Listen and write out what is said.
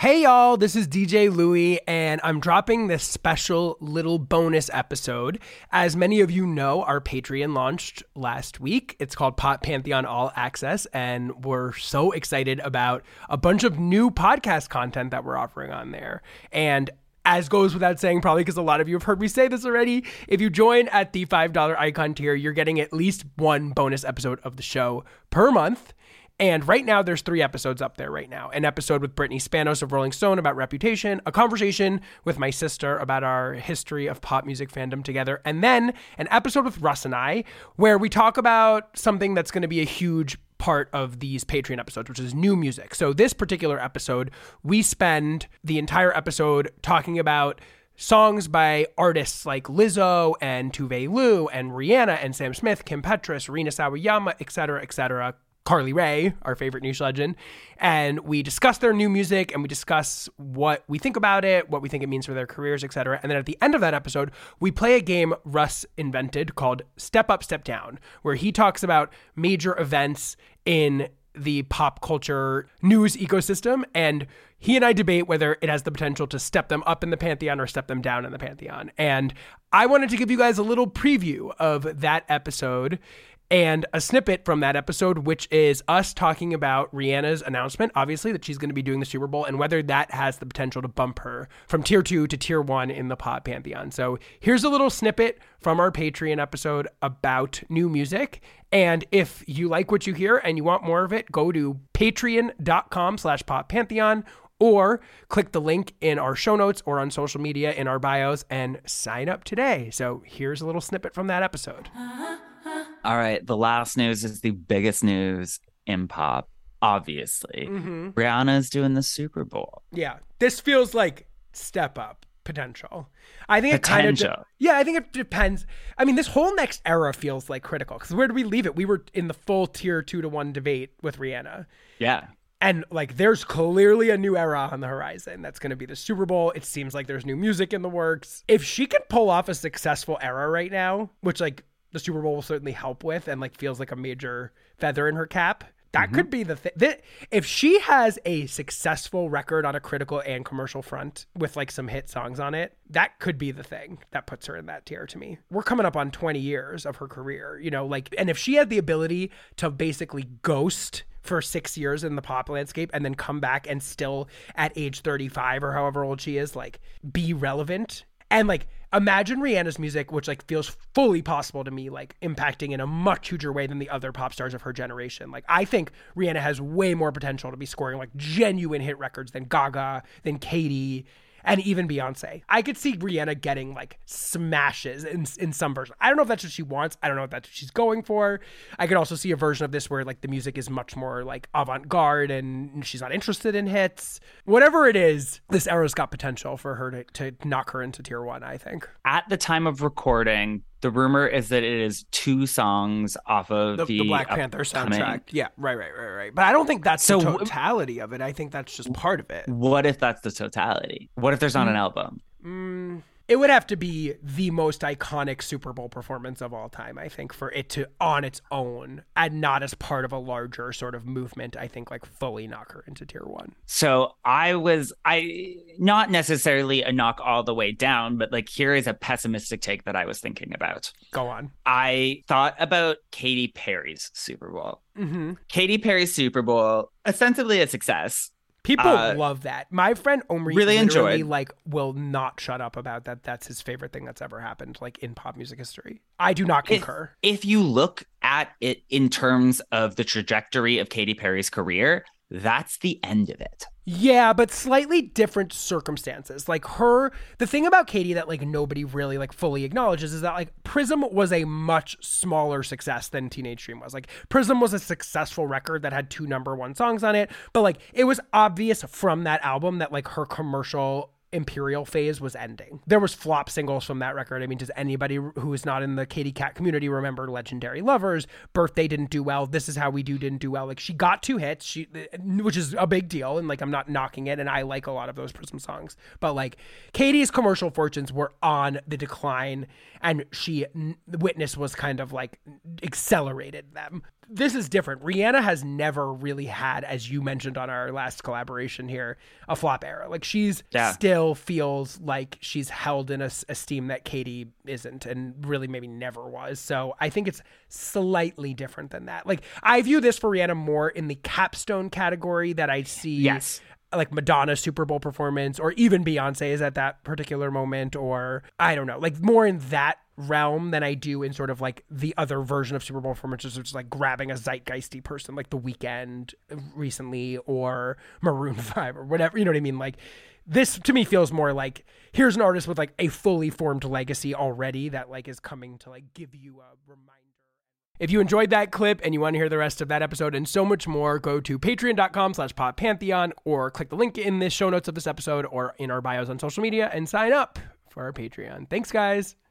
Hey y'all, this is DJ Louie, and I'm dropping this special little bonus episode. As many of you know, our Patreon launched last week. It's called Pop Pantheon All Access, and we're so excited about a bunch of new podcast content that we're offering on there. And as goes without saying, probably because a lot of you have heard me say this already, if you join at the $5 icon tier, you're getting at least one bonus episode of the show per month. And right now, there's three episodes up there right now. An episode with Brittany Spanos of Rolling Stone about Reputation, a conversation with my sister about our history of pop music fandom together, and then an episode with Russ and I where we talk about something that's going to be a huge part of these Patreon episodes, which is new music. So, this particular episode, we spend the entire episode talking about songs by artists like Lizzo and Tove Lo and Rihanna and Sam Smith, Kim Petras, Rina Sawayama, etc., etc., Carly Rae, our favorite niche legend, and we discuss their new music and we discuss what we think about it, what we think it means for their careers, etc. And then at the end of that episode, we play a game Russ invented called Step Up, Step Down, where he talks about major events in the pop culture news ecosystem and he and I debate whether it has the potential to step them up in the pantheon or step them down in the pantheon. And I wanted to give you guys a little preview of that episode and a snippet from that episode, which is us talking about Rihanna's announcement, obviously, that she's going to be doing the Super Bowl and whether that has the potential to bump her from tier two to tier one in the pop pantheon. So here's a little snippet from our Patreon episode about new music. And if you like what you hear and you want more of it, go to patreon.com slash pop pantheon or click the link in our show notes or on social media in our bios and sign up today. So here's a little snippet from that episode. Uh-huh. All right. The last news is the biggest news in pop, obviously. Mm-hmm. Rihanna's doing the Super Bowl. Yeah. This feels like step up potential. I think potential. it kind of de- yeah. I think it depends. I mean, this whole next era feels like critical because where do we leave it? We were in the full tier two to one debate with Rihanna. Yeah. And like, there's clearly a new era on the horizon. That's going to be the Super Bowl. It seems like there's new music in the works. If she can pull off a successful era right now, which like the Super Bowl will certainly help with and like feels like a major feather in her cap. That mm-hmm. could be the thing. If she has a successful record on a critical and commercial front with like some hit songs on it, that could be the thing that puts her in that tier to me. We're coming up on 20 years of her career, you know, like, and if she had the ability to basically ghost for six years in the pop landscape and then come back and still at age 35 or however old she is, like be relevant and like imagine Rihanna's music, which like feels fully possible to me, like impacting in a much huger way than the other pop stars of her generation. Like I think Rihanna has way more potential to be scoring like genuine hit records than Gaga, than Katy, and even Beyonce. I could see Rihanna getting like smashes in in some version. I don't know if that's what she wants. I don't know if that's what she's going for. I could also see a version of this where like the music is much more like avant-garde and she's not interested in hits. Whatever it is, this era's got potential for her to, to knock her into tier one, I think. At the time of recording, the rumor is that it is two songs off of the, the, the Black Panther soundtrack. Yeah, right, right, right, right. But I don't think that's so, the totality of it. I think that's just part of it. What if that's the totality? What if there's not mm. an album? Mm, it would have to be the most iconic Super Bowl performance of all time, I think, for it to on its own and not as part of a larger sort of movement, I think like fully knock her into tier one. So I was I not necessarily a knock all the way down, but like here is a pessimistic take that I was thinking about. Go on. I thought about Katy Perry's Super Bowl. Mm-hmm. Katy Perry's Super Bowl, ostensibly a success People uh, love that. My friend Omri really enjoyed. Like, will not shut up about that. That's his favorite thing that's ever happened, like in pop music history. I do not concur. If, if you look at it in terms of the trajectory of Katy Perry's career, that's the end of it. Yeah, but slightly different circumstances. Like her, the thing about Katy that like nobody really like fully acknowledges is that like Prism was a much smaller success than Teenage Dream was. Like Prism was a successful record that had two number one songs on it, but like it was obvious from that album that like her commercial imperial phase was ending. There was flop singles from that record. I mean, does anybody who is not in the Katy Kat community remember Legendary Lovers? Birthday didn't do well. This is how we do didn't do well. Like she got two hits, she uh, which is a big deal and like I'm not knocking it and I like a lot of those Prism songs. But like Katy's commercial fortunes were on the decline and she witness was kind of like accelerated them this is different. Rihanna has never really had, as you mentioned on our last collaboration here, a flop era. Like she's yeah. still feels like she's held in a esteem that Katy isn't, and really maybe never was. So I think it's slightly different than that. Like I view this for Rihanna more in the capstone category that I see. Yes like Madonna's Super Bowl performance, or even Beyonce is at that particular moment, or I don't know, like more in that realm than I do in sort of like the other version of Super Bowl performances, which is like grabbing a zeitgeisty person like The Weeknd recently or Maroon 5 or whatever. You know what I mean? Like this to me feels more like here's an artist with like a fully formed legacy already that like is coming to like give you a reminder. If you enjoyed that clip and you want to hear the rest of that episode and so much more, go to patreon.com slash poppantheon or click the link in the show notes of this episode or in our bios on social media and sign up for our Patreon. Thanks, guys.